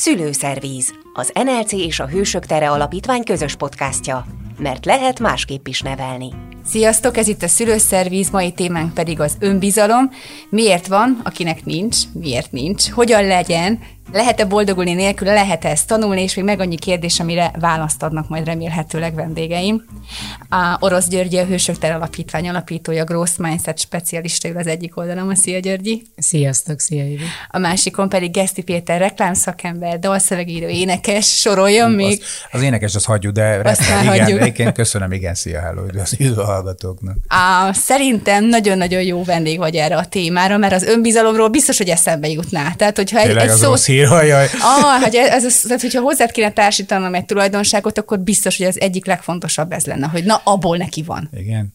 Szülőszervíz, az NLC és a Hősök Tere Alapítvány közös podcastja, mert lehet másképp is nevelni. Sziasztok, ez itt a Szülőszervíz, mai témánk pedig az önbizalom. Miért van, akinek nincs, miért nincs, hogyan legyen, lehet-e boldogulni nélküle, lehet-e ezt tanulni, és még meg annyi kérdés, amire választ adnak majd remélhetőleg vendégeim. A Orosz Györgyi, a Hősök Ter Alapítvány alapítója, Gross Mindset specialista ül az egyik oldalon. Szia Györgyi! Sziasztok, szia Évi! A másikon pedig Geszti Péter, reklámszakember, dalszövegíró, énekes, soroljon még. Az, az énekes, az hagyjuk, de már igen, hagyjuk. egyébként köszönöm, igen, szia, hello, az üdv a hallgatóknak. Á, szerintem nagyon-nagyon jó vendég vagy erre a témára, mert az önbizalomról biztos, hogy eszembe jutná. Tehát, hogyha egy, Tényleg egy az szót rossz hír, hajjaj. Ah, hogy ez, ez, tehát, hogyha hozzád kéne társítanom egy tulajdonságot, akkor biztos, hogy az egyik legfontosabb ez lenne, hogy na, abból neki van. Igen.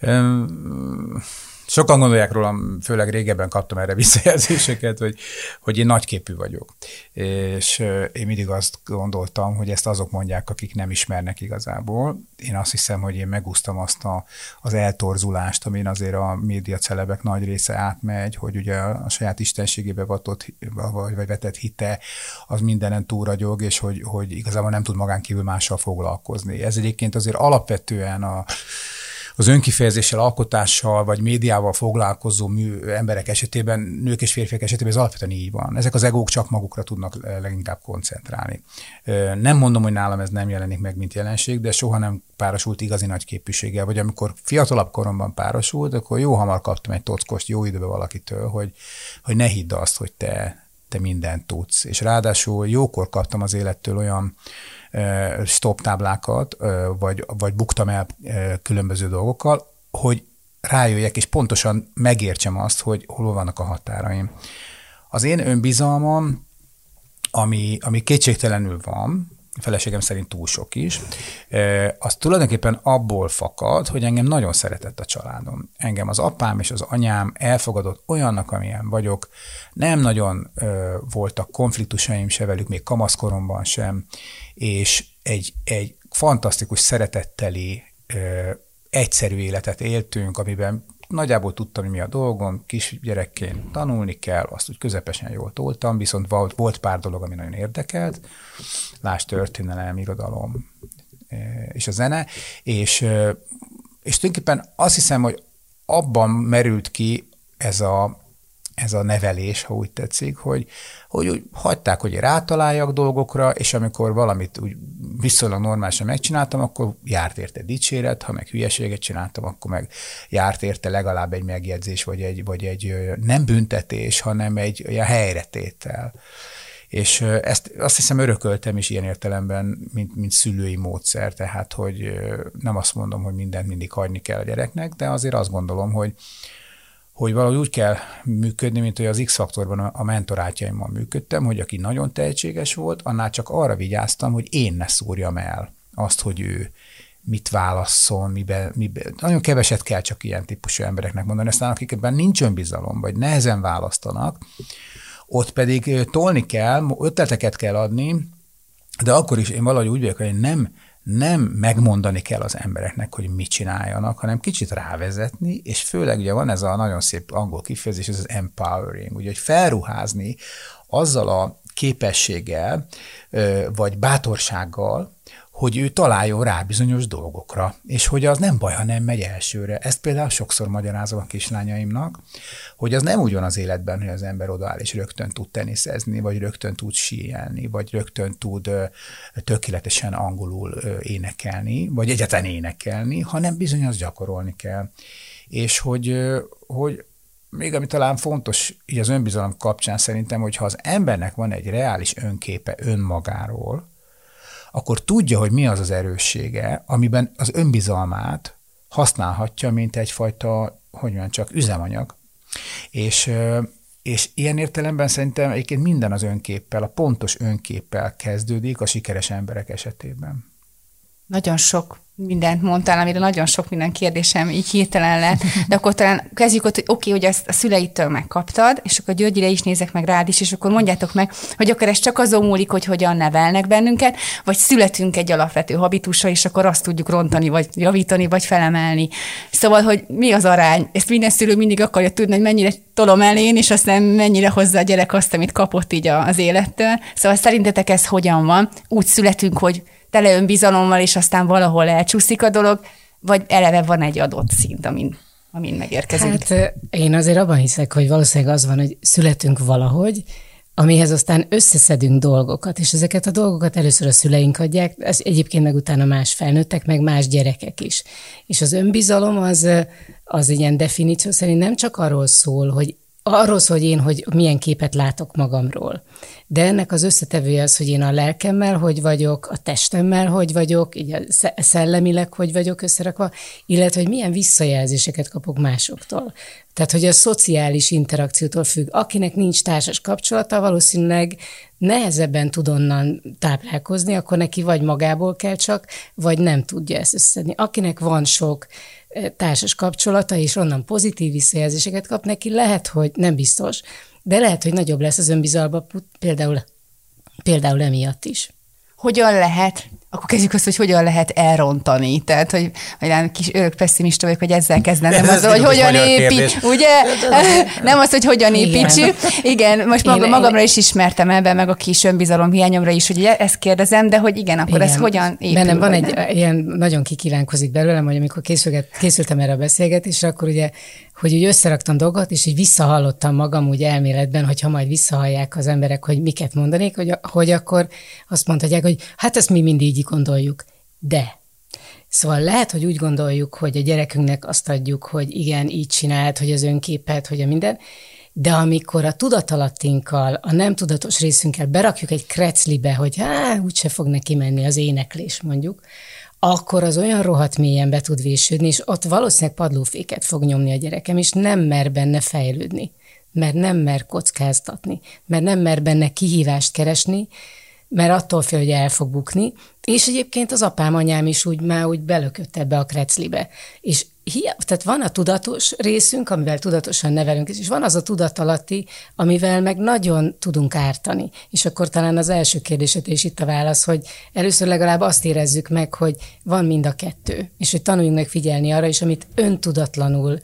Öm, Sokan gondolják rólam, főleg régebben kaptam erre visszajelzéseket, hogy, hogy én nagyképű vagyok. És én mindig azt gondoltam, hogy ezt azok mondják, akik nem ismernek igazából. Én azt hiszem, hogy én megúsztam azt a, az eltorzulást, amin azért a média celebek nagy része átmegy, hogy ugye a saját istenségébe vatott, vagy, vagy vetett hite, az mindenen túlragyog, és hogy, hogy igazából nem tud magán kívül mással foglalkozni. Ez egyébként azért alapvetően a, az önkifejezéssel, alkotással vagy médiával foglalkozó mű emberek esetében, nők és férfiak esetében ez alapvetően így van. Ezek az egók csak magukra tudnak leginkább koncentrálni. Nem mondom, hogy nálam ez nem jelenik meg, mint jelenség, de soha nem párosult igazi nagy képviséggel, vagy amikor fiatalabb koromban párosult, akkor jó hamar kaptam egy tockost jó időben valakitől, hogy, hogy ne hidd azt, hogy te, te mindent tudsz. És ráadásul jókor kaptam az élettől olyan stop táblákat, vagy, vagy buktam el különböző dolgokkal, hogy rájöjjek, és pontosan megértsem azt, hogy hol vannak a határaim. Az én önbizalmam, ami, ami kétségtelenül van, feleségem szerint túl sok is, az tulajdonképpen abból fakad, hogy engem nagyon szeretett a családom. Engem az apám és az anyám elfogadott olyannak, amilyen vagyok. Nem nagyon voltak konfliktusaim se velük, még kamaszkoromban sem, és egy, egy fantasztikus szeretetteli, egyszerű életet éltünk, amiben nagyjából tudtam, hogy mi a dolgom, kisgyerekként tanulni kell, azt úgy közepesen jól toltam, viszont volt, pár dolog, ami nagyon érdekelt, lásd történelem, irodalom és a zene, és, és tulajdonképpen azt hiszem, hogy abban merült ki ez a, ez a nevelés, ha úgy tetszik, hogy, hogy úgy hagyták, hogy rátaláljak dolgokra, és amikor valamit úgy viszonylag normálisan megcsináltam, akkor járt érte dicséret, ha meg hülyeséget csináltam, akkor meg járt érte legalább egy megjegyzés, vagy egy, vagy egy nem büntetés, hanem egy olyan helyretétel. És ezt azt hiszem örököltem is ilyen értelemben, mint, mint szülői módszer, tehát hogy nem azt mondom, hogy mindent mindig hagyni kell a gyereknek, de azért azt gondolom, hogy, hogy valahogy úgy kell működni, mint hogy az X-faktorban a mentorátjaimmal működtem, hogy aki nagyon tehetséges volt, annál csak arra vigyáztam, hogy én ne szúrjam el azt, hogy ő mit válasszon, miben, miben. Nagyon keveset kell csak ilyen típusú embereknek mondani, aztán akikben nincs önbizalom, vagy nehezen választanak, ott pedig tolni kell, ötleteket kell adni, de akkor is én valahogy úgy vagyok, hogy nem, nem megmondani kell az embereknek, hogy mit csináljanak, hanem kicsit rávezetni, és főleg ugye van ez a nagyon szép angol kifejezés, ez az empowering, ugye, hogy felruházni azzal a képességgel, vagy bátorsággal, hogy ő találjon rá bizonyos dolgokra, és hogy az nem baj, ha nem megy elsőre. Ezt például sokszor magyarázom a kislányaimnak, hogy az nem úgy van az életben, hogy az ember odaáll és rögtön tud teniszezni, vagy rögtön tud síelni, vagy rögtön tud tökéletesen angolul énekelni, vagy egyetlen énekelni, hanem bizony azt gyakorolni kell. És hogy, hogy még ami talán fontos így az önbizalom kapcsán szerintem, hogy ha az embernek van egy reális önképe önmagáról, akkor tudja, hogy mi az az erőssége, amiben az önbizalmát használhatja, mint egyfajta, hogy mondjam, csak üzemanyag. És, és ilyen értelemben szerintem egyébként minden az önképpel, a pontos önképpel kezdődik a sikeres emberek esetében. Nagyon sok mindent mondtál, amire nagyon sok minden kérdésem így hirtelen lett, de akkor talán kezdjük ott, hogy oké, okay, hogy ezt a szüleitől megkaptad, és akkor Györgyire is nézek meg rád is, és akkor mondjátok meg, hogy akkor ez csak azon múlik, hogy hogyan nevelnek bennünket, vagy születünk egy alapvető habitusra, és akkor azt tudjuk rontani, vagy javítani, vagy felemelni. Szóval, hogy mi az arány? Ezt minden szülő mindig akarja tudni, hogy mennyire tolom el én, és aztán mennyire hozza a gyerek azt, amit kapott így az élettől. Szóval szerintetek ez hogyan van? Úgy születünk, hogy tele önbizalommal, és aztán valahol elcsúszik a dolog, vagy eleve van egy adott szint, amin, amin megérkezünk? Hát én azért abban hiszek, hogy valószínűleg az van, hogy születünk valahogy, amihez aztán összeszedünk dolgokat, és ezeket a dolgokat először a szüleink adják, ez egyébként meg utána más felnőttek, meg más gyerekek is. És az önbizalom az, az ilyen definíció szerint nem csak arról szól, hogy arról hogy én hogy milyen képet látok magamról. De ennek az összetevője az, hogy én a lelkemmel hogy vagyok, a testemmel hogy vagyok, így a szellemileg hogy vagyok összerakva, illetve hogy milyen visszajelzéseket kapok másoktól. Tehát, hogy a szociális interakciótól függ. Akinek nincs társas kapcsolata, valószínűleg nehezebben tud onnan táplálkozni, akkor neki vagy magából kell csak, vagy nem tudja ezt összedni. Akinek van sok társas kapcsolata, és onnan pozitív visszajelzéseket kap neki, lehet, hogy nem biztos, de lehet, hogy nagyobb lesz az önbizalma például, például emiatt is. Hogyan lehet akkor kezdjük azt, hogy hogyan lehet elrontani. Tehát, hogy, hogy én kis örök pessimista vagyok, hogy ezzel kezdem. Nem az, hogy hogyan épít, ugye? Nem az, hogy hogyan építsük. Igen, most maga, magamra is ismertem ebben, meg a kis önbizalom hiányomra is, hogy ezt kérdezem, de hogy igen, akkor igen. ez hogyan épül? Bennem van egy nem? ilyen, nagyon kikívánkozik belőlem, hogy amikor készültem erre a beszélgetésre, akkor ugye hogy úgy összeraktam dolgot, és így visszahallottam magam úgy elméletben, hogyha majd visszahallják az emberek, hogy miket mondanék, hogy, hogy akkor azt mondhatják, hogy hát ezt mi mindig így gondoljuk. De Szóval lehet, hogy úgy gondoljuk, hogy a gyerekünknek azt adjuk, hogy igen, így csinált, hogy az önképet, hogy a minden, de amikor a tudatalattinkkal, a nem tudatos részünkkel berakjuk egy kreclibe, hogy hát úgyse fog neki menni az éneklés mondjuk, akkor az olyan rohadt mélyen be tud vésődni, és ott valószínűleg padlóféket fog nyomni a gyerekem, és nem mer benne fejlődni, mert nem mer kockáztatni, mert nem mer benne kihívást keresni, mert attól fél, hogy el fog bukni, és egyébként az apám, anyám is úgy már úgy belökött ebbe a kreclibe. És hiába, tehát van a tudatos részünk, amivel tudatosan nevelünk, és van az a tudatalatti, amivel meg nagyon tudunk ártani. És akkor talán az első kérdéset is itt a válasz, hogy először legalább azt érezzük meg, hogy van mind a kettő, és hogy tanuljunk meg figyelni arra is, amit öntudatlanul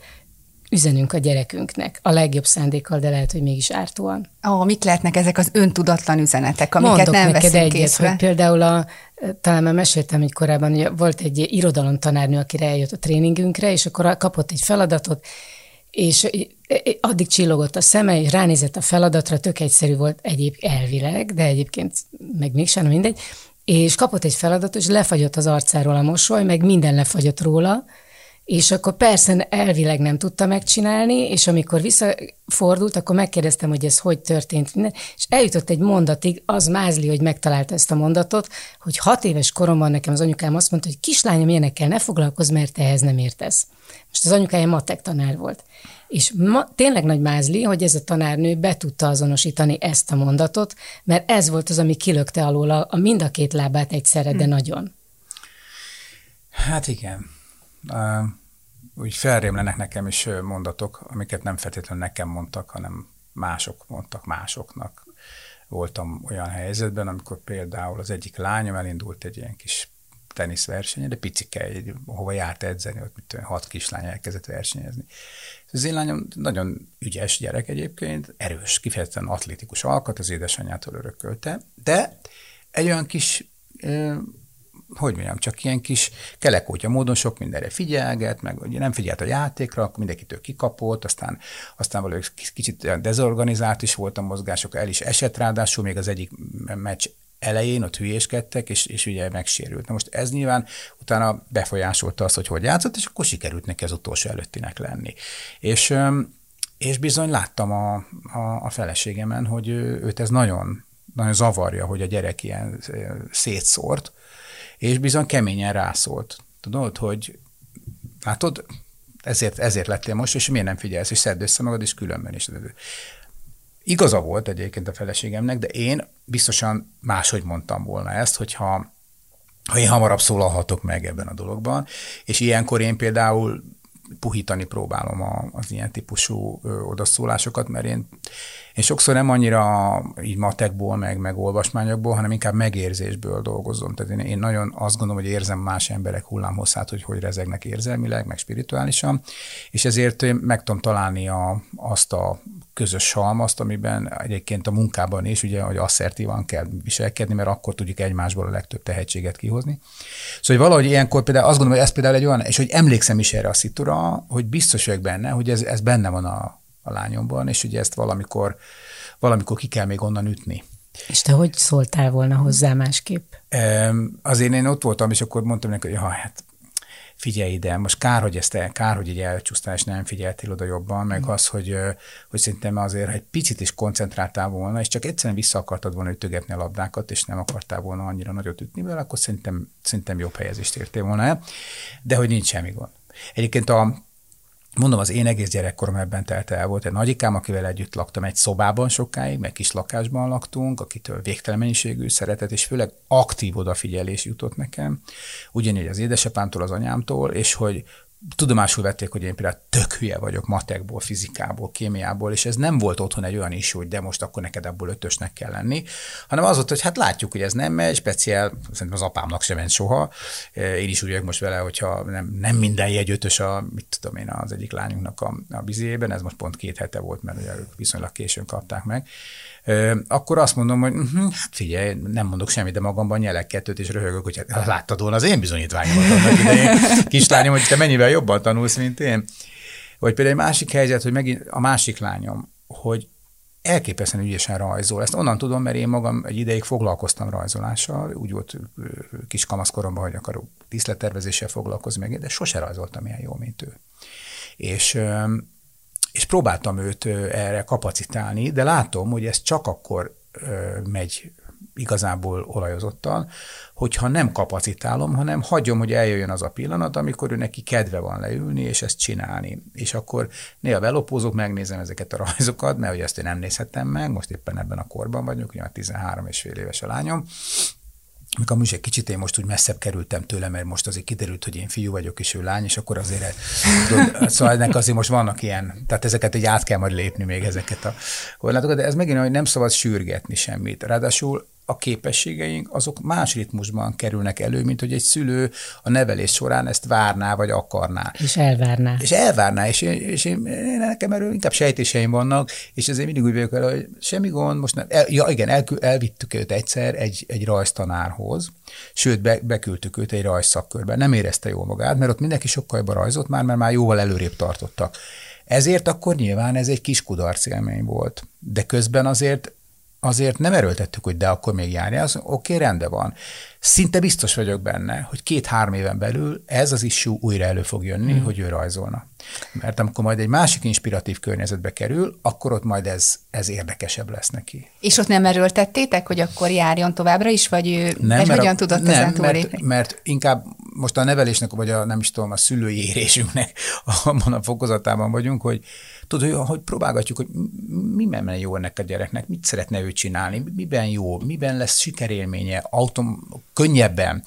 üzenünk a gyerekünknek a legjobb szándékkal, de lehet, hogy mégis ártóan. Ó, mik lehetnek ezek az öntudatlan üzenetek, amiket Mondok nem neked veszünk egyet, észre? hogy például a, talán már meséltem, hogy korábban hogy volt egy irodalom tanárnő, aki eljött a tréningünkre, és akkor kapott egy feladatot, és addig csillogott a szeme, és ránézett a feladatra, tök egyszerű volt egyéb elvileg, de egyébként meg mégsem mindegy, és kapott egy feladatot, és lefagyott az arcáról a mosoly, meg minden lefagyott róla, és akkor persze elvileg nem tudta megcsinálni, és amikor visszafordult, akkor megkérdeztem, hogy ez hogy történt, és eljutott egy mondatig, az mázli, hogy megtalálta ezt a mondatot, hogy hat éves koromban nekem az anyukám azt mondta, hogy kislányom, ilyenekkel ne foglalkozz, mert te ehhez nem értesz. Most az anyukája matek tanár volt. És ma, tényleg nagy mázli, hogy ez a tanárnő be tudta azonosítani ezt a mondatot, mert ez volt az, ami kilökte alól a, a mind a két lábát egyszerre, de hm. nagyon. Hát igen úgy felrémlenek nekem is mondatok, amiket nem feltétlenül nekem mondtak, hanem mások mondtak másoknak. Voltam olyan helyzetben, amikor például az egyik lányom elindult egy ilyen kis teniszversenye, de picike, egy, hova járt edzeni, ott mit tudom, hat kislány elkezdett versenyezni. Az én lányom nagyon ügyes gyerek egyébként, erős, kifejezetten atlétikus alkat, az édesanyjától örökölte, de egy olyan kis hogy mondjam, csak ilyen kis kelekótya módon sok mindenre figyelget, meg ugye nem figyelt a játékra, akkor mindenkitől kikapott, aztán, aztán valahogy kicsit dezorganizált is volt a mozgások, el is esett ráadásul, még az egyik meccs elején ott hülyéskedtek, és, és ugye megsérült. Na most ez nyilván utána befolyásolta azt, hogy hogy játszott, és akkor sikerült neki az utolsó előttinek lenni. És, és bizony láttam a, a, a feleségemen, hogy őt ez nagyon, nagyon zavarja, hogy a gyerek ilyen szétszórt, és bizony keményen rászólt. Tudod, hogy látod, ezért, ezért lettél most, és miért nem figyelsz, és szedd össze magad, és különben is. Igaza volt egyébként a feleségemnek, de én biztosan máshogy mondtam volna ezt, hogyha ha én hamarabb szólalhatok meg ebben a dologban, és ilyenkor én például puhítani próbálom a, az ilyen típusú odaszólásokat, mert én, én sokszor nem annyira így matekból, meg, meg olvasmányokból, hanem inkább megérzésből dolgozom. Tehát én, én nagyon azt gondolom, hogy érzem más emberek hullámhosszát, hogy hogy rezegnek érzelmileg, meg spirituálisan, és ezért meg tudom találni a, azt a közös salmaszt, amiben egyébként a munkában is, ugye, hogy asszertívan kell viselkedni, mert akkor tudjuk egymásból a legtöbb tehetséget kihozni. Szóval hogy valahogy ilyenkor például azt gondolom, hogy ez például egy olyan, és hogy emlékszem is erre a szitura, hogy biztos vagyok benne, hogy ez, ez benne van a, a lányomban, és ugye ezt valamikor, valamikor ki kell még onnan ütni. És te hogy szóltál volna hozzá másképp? Azért én ott voltam, és akkor mondtam neki, hogy ha, hát figyelj ide, most kár, hogy ezt el, kár, hogy egy elcsúsztál, és nem figyeltél oda jobban, meg mm. az, hogy, hogy szerintem azért, egy picit is koncentráltál volna, és csak egyszerűen vissza akartad volna ütögetni a labdákat, és nem akartál volna annyira nagyot ütni vele, akkor szerintem, szerintem jobb helyezést értél volna el, de hogy nincs semmi gond. Egyébként a, Mondom, az én egész gyerekkorom ebben telt el. Volt egy nagyikám, akivel együtt laktam egy szobában sokáig, meg kis lakásban laktunk, akitől végtelen mennyiségű szeretet, és főleg aktív odafigyelés jutott nekem. Ugyanígy az édesapámtól, az anyámtól, és hogy tudomásul vették, hogy én például tök hülye vagyok matekból, fizikából, kémiából, és ez nem volt otthon egy olyan is, hogy de most akkor neked ebből ötösnek kell lenni, hanem az volt, hogy hát látjuk, hogy ez nem megy, speciál, szerintem az apámnak sem ment soha. Én is úgy vagyok most vele, hogyha nem, nem minden jegy ötös a, mit tudom én, az egyik lányunknak a, a bizében, ez most pont két hete volt, mert ugye ők viszonylag későn kapták meg akkor azt mondom, hogy uh-huh, hát figyelj, nem mondok semmit, de magamban nyelek kettőt, és röhögök, hogy hát láttad volna az én bizonyítványomat annak idején. Kislányom, hogy te mennyivel jobban tanulsz, mint én. Vagy például egy másik helyzet, hogy megint a másik lányom, hogy elképesztően ügyesen rajzol. Ezt onnan tudom, mert én magam egy ideig foglalkoztam rajzolással, úgy volt kis kamaszkoromban, hogy akarok díszlettervezéssel foglalkozni meg, de sose rajzoltam ilyen jó, mint ő. És és próbáltam őt erre kapacitálni, de látom, hogy ez csak akkor megy igazából olajozottan, hogyha nem kapacitálom, hanem hagyom, hogy eljöjjön az a pillanat, amikor ő neki kedve van leülni, és ezt csinálni. És akkor néha belopózok, megnézem ezeket a rajzokat, mert hogy ezt én nem nézhettem meg, most éppen ebben a korban vagyok, ugye 13 és fél éves a lányom, amikor amúgy egy kicsit én most úgy messzebb kerültem tőle, mert most azért kiderült, hogy én fiú vagyok, és ő lány, és akkor azért, tudod, szóval ennek azért most vannak ilyen, tehát ezeket egy át kell majd lépni még ezeket a korlátokat, de ez megint, hogy nem szabad sürgetni semmit. Ráadásul a képességeink azok más ritmusban kerülnek elő, mint hogy egy szülő a nevelés során ezt várná, vagy akarná. És elvárná. És elvárná, és, én, és én, én nekem erről inkább sejtéseim vannak, és ezért mindig úgy vagyok hogy semmi gond, most nem. El, ja igen, el, elvittük őt egyszer egy, egy rajztanárhoz, sőt, be, beküldtük őt egy rajzszakkörbe. Nem érezte jól magát, mert ott mindenki sokkal jobban rajzott már, mert már jóval előrébb tartottak. Ezért akkor nyilván ez egy kis kudarc élmény volt. De közben azért azért nem erőltettük, hogy de akkor még járja, az oké, okay, rendben van. Szinte biztos vagyok benne, hogy két-három éven belül ez az issue újra elő fog jönni, hmm. hogy ő rajzolna. Mert amikor majd egy másik inspiratív környezetbe kerül, akkor ott majd ez, ez érdekesebb lesz neki. És ott nem erőltettétek, hogy akkor járjon továbbra is, vagy ő nem, vagy hogyan a, tudott nem, ezen mert, mert inkább most a nevelésnek, vagy a nem is tudom, a szülői érésünknek a, a fokozatában vagyunk, hogy tudod, hogy, hogy próbálgatjuk, hogy mi menne jó ennek a gyereknek, mit szeretne ő csinálni, miben jó, miben lesz sikerélménye, autom, könnyebben,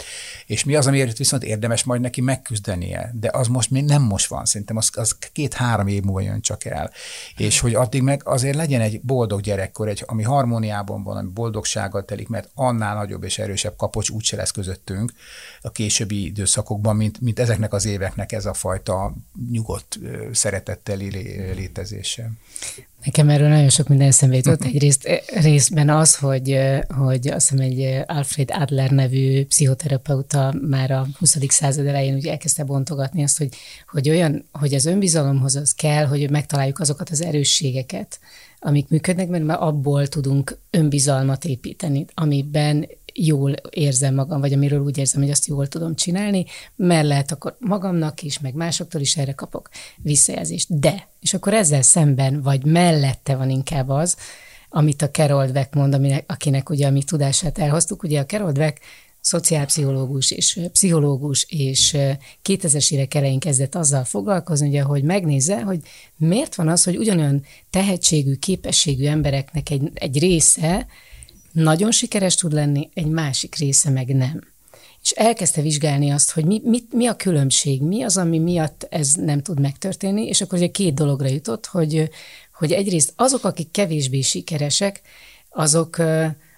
és mi az, amiért viszont érdemes majd neki megküzdenie, de az most még nem most van, szerintem az, az két-három év múlva jön csak el, és hogy addig meg azért legyen egy boldog gyerekkor, egy, ami harmóniában van, ami boldogsággal telik, mert annál nagyobb és erősebb kapocs úgyse lesz közöttünk a későbbi időszakokban, mint, mint ezeknek az éveknek ez a fajta nyugodt szeretettel létezése. Nekem erről nagyon sok minden eszembe jutott. Egy részt, részben az, hogy, hogy azt hiszem egy Alfred Adler nevű pszichoterapeuta már a 20. század elején ugye elkezdte bontogatni azt, hogy, hogy olyan, hogy az önbizalomhoz az kell, hogy megtaláljuk azokat az erősségeket, amik működnek, mert abból tudunk önbizalmat építeni, amiben jól érzem magam, vagy amiről úgy érzem, hogy azt jól tudom csinálni, mert lehet akkor magamnak is, meg másoktól is erre kapok visszajelzést. De, és akkor ezzel szemben, vagy mellette van inkább az, amit a Carol Dweck mond, aminek, akinek ugye a mi tudását elhoztuk. Ugye a Carol Dweck szociálpszichológus és pszichológus, és 2000-es évek elején kezdett azzal foglalkozni, ugye, hogy megnézze, hogy miért van az, hogy ugyanolyan tehetségű, képességű embereknek egy, egy része nagyon sikeres tud lenni, egy másik része meg nem. és elkezdte vizsgálni azt, hogy mi, mi, mi a különbség, mi az, ami miatt ez nem tud megtörténni, és akkor ugye két dologra jutott, hogy, hogy egyrészt azok, akik kevésbé sikeresek, azok,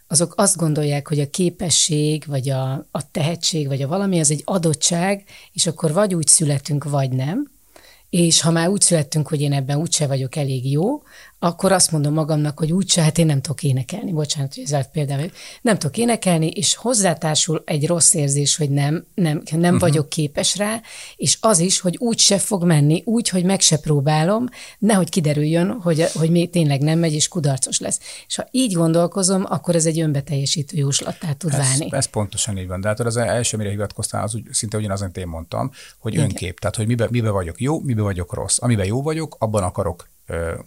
azok azt gondolják, hogy a képesség, vagy a, a tehetség, vagy a valami az egy adottság, és akkor vagy úgy születünk, vagy nem, és ha már úgy születtünk, hogy én ebben úgyse vagyok elég jó, akkor azt mondom magamnak, hogy úgyse, hát én nem tudok énekelni. Bocsánat, hogy ez például nem tudok énekelni, és hozzátársul egy rossz érzés, hogy nem, nem, nem uh-huh. vagyok képes rá, és az is, hogy úgy se fog menni, úgy, hogy meg se próbálom, nehogy kiderüljön, hogy, hogy még tényleg nem megy, és kudarcos lesz. És ha így gondolkozom, akkor ez egy önbeteljesítő jóslattá tud ez, válni. Ez pontosan így van. De hát az első, mire hivatkoztál, az úgy, szinte ugyanaz, amit én mondtam, hogy Igen. önkép. Tehát, hogy mibe, mibe vagyok jó, mibe vagyok rossz. Amiben jó vagyok, abban akarok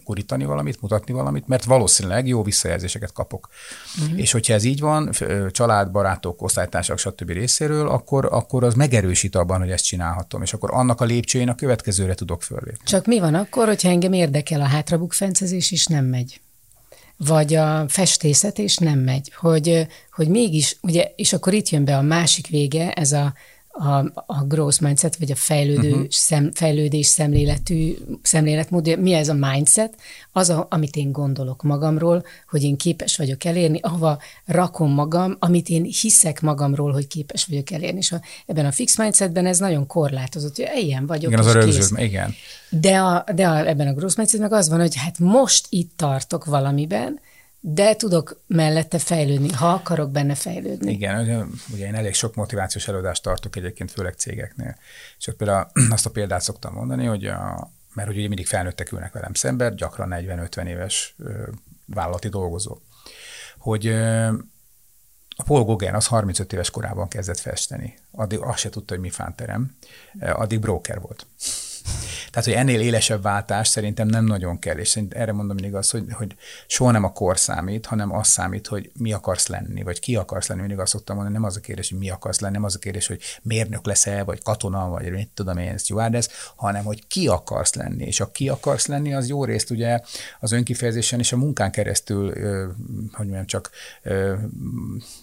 gurítani valamit, mutatni valamit, mert valószínűleg jó visszajelzéseket kapok. Uh-huh. És hogyha ez így van, család, barátok, osztálytársak, stb. részéről, akkor, akkor az megerősít abban, hogy ezt csinálhatom, és akkor annak a lépcsőjén a következőre tudok fölépni. Csak mi van akkor, hogyha engem érdekel a hátrabukfencezés, és nem megy? vagy a festészet, és nem megy, hogy, hogy mégis, ugye, és akkor itt jön be a másik vége, ez a a, a growth mindset, vagy a fejlődő, uh-huh. szem, fejlődés szemléletű szemléletmód. Mi ez a mindset? Az, a, amit én gondolok magamról, hogy én képes vagyok elérni, ahova rakom magam, amit én hiszek magamról, hogy képes vagyok elérni. És a, ebben a fix mindsetben ez nagyon korlátozott, hogy ilyen vagyok, igen, az a rögzül, igen. De, a, de a, ebben a growth mindset meg az van, hogy hát most itt tartok valamiben, de tudok mellette fejlődni, ha akarok benne fejlődni. Igen, ugye, ugye én elég sok motivációs előadást tartok egyébként, főleg cégeknél. És ott például azt a példát szoktam mondani, hogy a, mert hogy ugye mindig felnőttek ülnek velem szemben, gyakran 40-50 éves vállalati dolgozó. Hogy a Paul Gauguin az 35 éves korában kezdett festeni. Addig azt se tudta, hogy mi fánterem. Addig broker volt. Tehát, hogy ennél élesebb váltás szerintem nem nagyon kell, és erre mondom mindig azt, hogy, hogy soha nem a kor számít, hanem az számít, hogy mi akarsz lenni, vagy ki akarsz lenni. Mindig azt szoktam mondani, nem az a kérdés, hogy mi akarsz lenni, nem az a kérdés, hogy mérnök leszel, vagy katona, vagy mit tudom én, stewardess, hanem hogy ki akarsz lenni. És a ki akarsz lenni, az jó részt ugye az önkifejezésen és a munkán keresztül, hogy mondjam, csak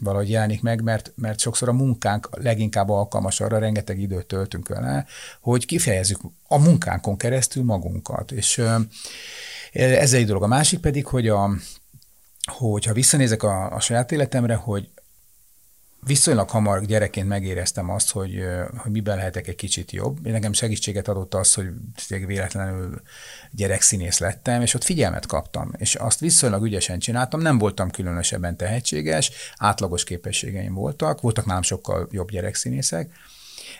valahogy jelenik meg, mert, mert sokszor a munkánk leginkább alkalmas arra, rengeteg időt töltünk vele, hogy kifejezzük a munkánkon keresztül magunkat. És ez egy dolog. A másik pedig, hogy a, hogyha visszanézek a, a saját életemre, hogy viszonylag hamar gyerekként megéreztem azt, hogy, hogy miben lehetek egy kicsit jobb. Én nekem segítséget adott az, hogy véletlenül gyerekszínész lettem, és ott figyelmet kaptam, és azt viszonylag ügyesen csináltam, nem voltam különösebben tehetséges, átlagos képességeim voltak, voltak nálam sokkal jobb gyerekszínészek,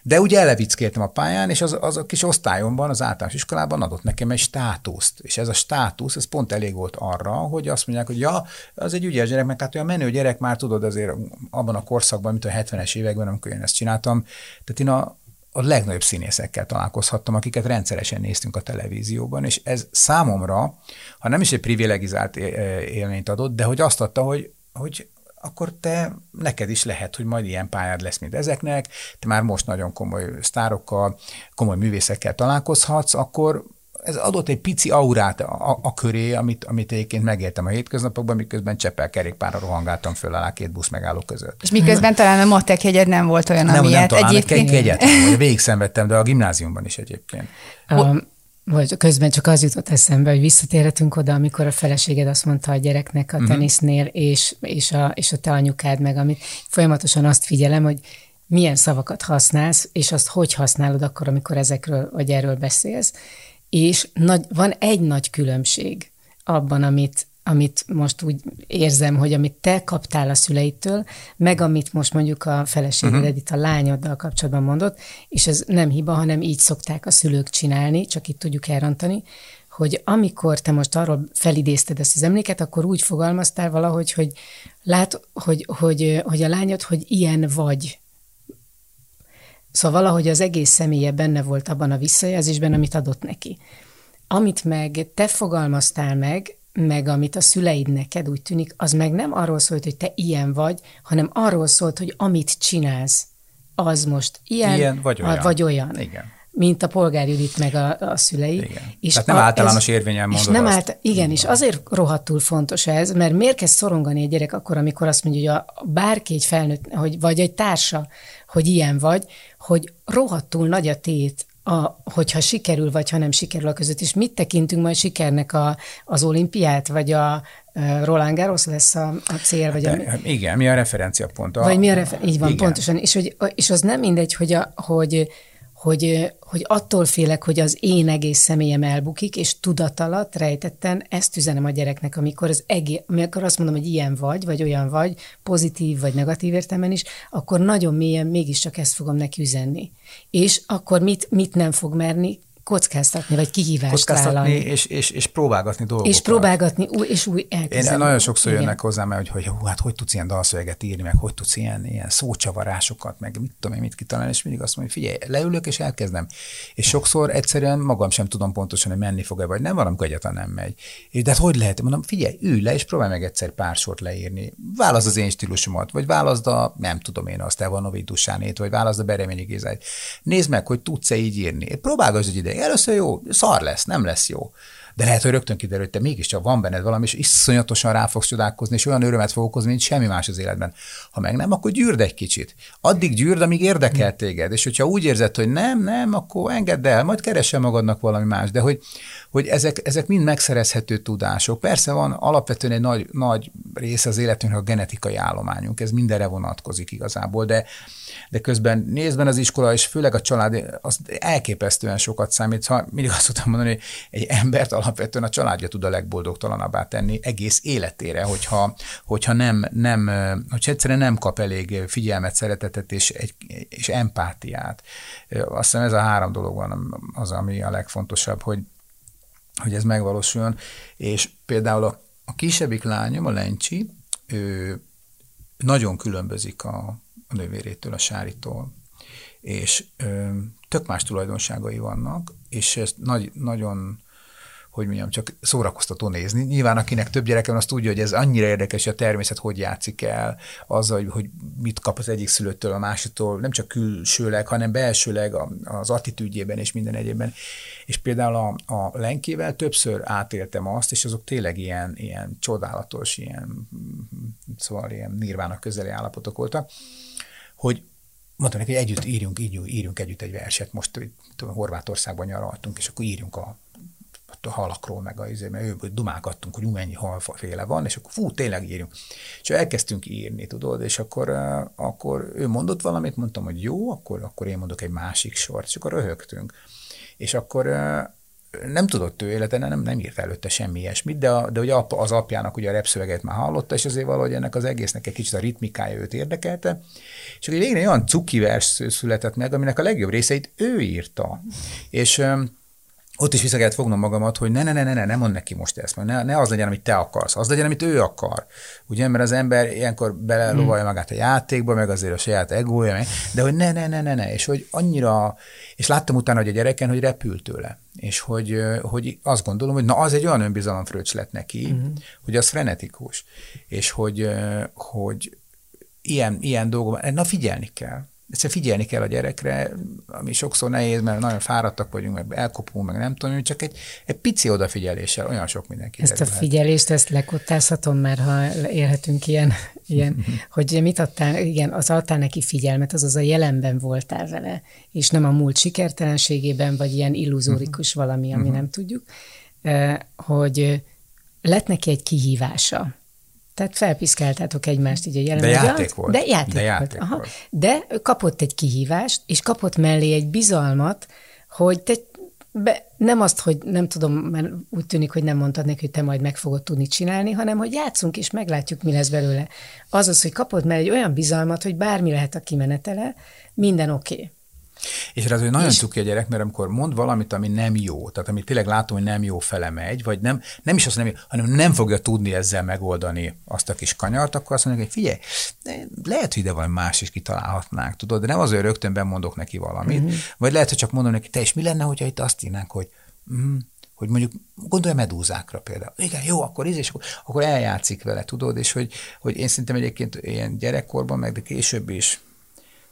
de ugye elevickéltem a pályán, és az, az a kis osztályomban, az általános iskolában adott nekem egy státuszt. És ez a státusz, ez pont elég volt arra, hogy azt mondják, hogy ja, az egy ügyes gyerek, meg hát olyan menő gyerek már tudod azért abban a korszakban, mint a 70-es években, amikor én ezt csináltam. Tehát én a, a legnagyobb színészekkel találkozhattam, akiket rendszeresen néztünk a televízióban, és ez számomra, ha nem is egy privilegizált élményt adott, de hogy azt adta, hogy, hogy akkor te, neked is lehet, hogy majd ilyen pályád lesz, mint ezeknek, te már most nagyon komoly sztárokkal, komoly művészekkel találkozhatsz, akkor ez adott egy pici aurát a, a köré, amit, amit egyébként megéltem a hétköznapokban, miközben Csepel kerékpárra rohangáltam föl alá két busz megálló között. És miközben talán a matek jegyed nem volt olyan, nem, amilyet nem, egyébként... Nem, egyet, végig szenvedtem, de a gimnáziumban is egyébként. Um, vagy közben csak az jutott eszembe, hogy visszatérhetünk oda, amikor a feleséged azt mondta a gyereknek a uh-huh. tenisznél, és, és, a, és a te anyukád meg, amit folyamatosan azt figyelem, hogy milyen szavakat használsz, és azt hogy használod akkor, amikor ezekről vagy erről beszélsz. És nagy, van egy nagy különbség abban, amit, amit most úgy érzem, hogy amit te kaptál a szüleitől, meg amit most mondjuk a feleséged uh-huh. itt a lányoddal kapcsolatban mondott, és ez nem hiba, hanem így szokták a szülők csinálni, csak itt tudjuk elrontani, hogy amikor te most arról felidézted ezt az emléket, akkor úgy fogalmaztál valahogy, hogy lát, hogy, hogy, hogy a lányod, hogy ilyen vagy. Szóval valahogy az egész személye benne volt abban a visszajelzésben, amit adott neki. Amit meg te fogalmaztál meg, meg amit a szüleid neked úgy tűnik, az meg nem arról szólt, hogy te ilyen vagy, hanem arról szólt, hogy amit csinálsz, az most ilyen, ilyen vagy olyan. vagy olyan. Igen. mint a polgár Judit meg a, a szülei. Igen. És Tehát nem a, általános érvényen mondod és nem azt. Állt, igen, és azért rohadtul fontos ez, mert miért kezd szorongani egy gyerek akkor, amikor azt mondja, hogy a, bárki egy felnőtt, hogy, vagy egy társa, hogy ilyen vagy, hogy rohadtul nagy a tét a, hogyha sikerül, vagy ha nem sikerül a között, és mit tekintünk majd sikernek a, az olimpiát, vagy a Roland Garros lesz a, a cél, vagy a... Hát, igen, mi a referenciapont? A, vagy mi a refer... Így van, igen. pontosan. És, hogy, és az nem mindegy, hogy, a, hogy hogy, hogy attól félek, hogy az én egész személyem elbukik, és tudat alatt rejtetten ezt üzenem a gyereknek, amikor, az egész, amikor azt mondom, hogy ilyen vagy, vagy olyan vagy, pozitív vagy negatív értelemben is, akkor nagyon mélyen mégiscsak ezt fogom neki üzenni. És akkor mit, mit nem fog merni kockáztatni, vagy kihívást kockáztatni vállalni. És, és, és próbálgatni dolgokat. És próbálgatni új és új elkezdeni. Én nagyon sokszor Igen. jönnek hozzám, hogy, hogy hú, hát hogy tudsz ilyen dalszöveget írni, meg hogy tudsz ilyen, ilyen szócsavarásokat, meg mit tudom én, mit kitalálni, és mindig azt mondja, figyelj, leülök és elkezdem. És sokszor egyszerűen magam sem tudom pontosan, hogy menni fog-e, vagy nem, valamikor egyáltalán nem megy. És de hát hogy lehet? Mondom, figyelj, ülj le, és próbálj meg egyszer pár sort leírni. Válaszd az én stílusomat, vagy válaszd a, nem tudom én, azt Evanovi Dusánét, vagy válaszd a Bereményi Gézáit. Nézd meg, hogy tudsz-e így írni. Próbálgass egy ideig. Először jó, szar lesz, nem lesz jó. De lehet, hogy rögtön kiderül, hogy te mégiscsak van benned valami, és iszonyatosan rá fogsz csodálkozni, és olyan örömet fog okozni, mint semmi más az életben. Ha meg nem, akkor gyűrd egy kicsit. Addig gyűrd, amíg érdekel téged. És hogyha úgy érzed, hogy nem, nem, akkor engedd el, majd keresel magadnak valami más. De hogy, hogy ezek, ezek mind megszerezhető tudások. Persze van alapvetően egy nagy, nagy része az életünknek a genetikai állományunk, ez mindenre vonatkozik igazából, de, de közben nézben az iskola, és főleg a család, az elképesztően sokat számít. Ha mindig azt szoktam mondani, hogy egy embert alapvetően a családja tud a legboldogtalanabbá tenni egész életére, hogyha, hogyha nem, nem, hogyha egyszerűen nem kap elég figyelmet, szeretetet és, egy, és empátiát. Azt hiszem ez a három dolog van az, ami a legfontosabb, hogy, hogy ez megvalósuljon. És például a, a kisebbik lányom, a Lencsi, ő nagyon különbözik a, a nővérétől, a Sáritól, és ö, tök más tulajdonságai vannak, és ez nagy, nagyon hogy mondjam, csak szórakoztató nézni. Nyilván akinek több gyereke van, az tudja, hogy ez annyira érdekes, hogy a természet hogy játszik el, az, hogy, hogy mit kap az egyik szülőtől, a másiktól, nem csak külsőleg, hanem belsőleg az attitűdjében és minden egyébben. És például a, a lenkével többször átéltem azt, és azok tényleg ilyen, ilyen csodálatos, ilyen, szóval ilyen nirvának közeli állapotok voltak, hogy mondtam neki, hogy együtt írjunk, írjunk, írjunk együtt egy verset, most tudom, Horvátországban nyaraltunk, és akkor írjunk a a halakról, meg a izé, mert ő, dumálgattunk, hogy mennyi halféle van, és akkor fú, tényleg írjunk. És elkezdtünk írni, tudod, és akkor, akkor ő mondott valamit, mondtam, hogy jó, akkor, akkor én mondok egy másik sort, és akkor röhögtünk. És akkor nem tudott ő életen, nem, nem írt előtte semmi ilyesmit, de, a, de ugye az apjának ugye a repszöveget már hallotta, és azért valahogy ennek az egésznek egy kicsit a ritmikája őt érdekelte, és akkor végre olyan cuki vers született meg, aminek a legjobb részeit ő írta. És ott is vissza kellett fognom magamat, hogy ne, ne, ne, ne, ne, ne mondd neki most ezt, ne, ne az legyen, amit te akarsz, az legyen, amit ő akar. Ugye, mert az ember ilyenkor belelovalja hmm. magát a játékba, meg azért a saját egója, de hogy ne, ne, ne, ne, ne, és hogy annyira, és láttam utána, hogy a gyereken, hogy repült tőle, és hogy, hogy azt gondolom, hogy na, az egy olyan önbizalomfröccs lett neki, hmm. hogy az frenetikus, és hogy, hogy ilyen, ilyen dolgok, na figyelni kell egyszerűen figyelni kell a gyerekre, ami sokszor nehéz, mert nagyon fáradtak vagyunk, meg elkopunk, meg nem tudom, csak egy, egy pici odafigyeléssel olyan sok mindenki. Ezt a figyelést, ezt lekottázhatom, mert ha élhetünk ilyen, ilyen hogy mit adtál, igen, az adtál neki figyelmet, azaz a jelenben voltál vele, és nem a múlt sikertelenségében, vagy ilyen illuzórikus mhm. valami, ami uh-huh. nem tudjuk, hogy lett neki egy kihívása tehát felpiszkáltátok egymást így a jelenben. De játék volt. De játék, de játék volt. Aha. volt. De kapott egy kihívást, és kapott mellé egy bizalmat, hogy te be, nem azt, hogy nem tudom, mert úgy tűnik, hogy nem mondtad neki, hogy te majd meg fogod tudni csinálni, hanem hogy játszunk és meglátjuk, mi lesz belőle. Azaz, hogy kapott mellé egy olyan bizalmat, hogy bármi lehet a kimenetele, minden oké. Okay. És hogy nagyon és... cuki a gyerek, mert amikor mond valamit, ami nem jó, tehát amit tényleg látom, hogy nem jó fele megy, vagy nem, nem is azt nem hanem nem fogja tudni ezzel megoldani azt a kis kanyart, akkor azt mondja, hogy figyelj, lehet, hogy ide van más is kitalálhatnánk, tudod, de nem az, hogy rögtön bemondok neki valamit, mm-hmm. vagy lehet, hogy csak mondom neki, te is mi lenne, hogyha itt azt írnánk, hogy mm, hogy mondjuk gondolj a medúzákra például. Igen, jó, akkor ez, és akkor, akkor eljátszik vele, tudod, és hogy, hogy én szerintem egyébként ilyen gyerekkorban, meg de később is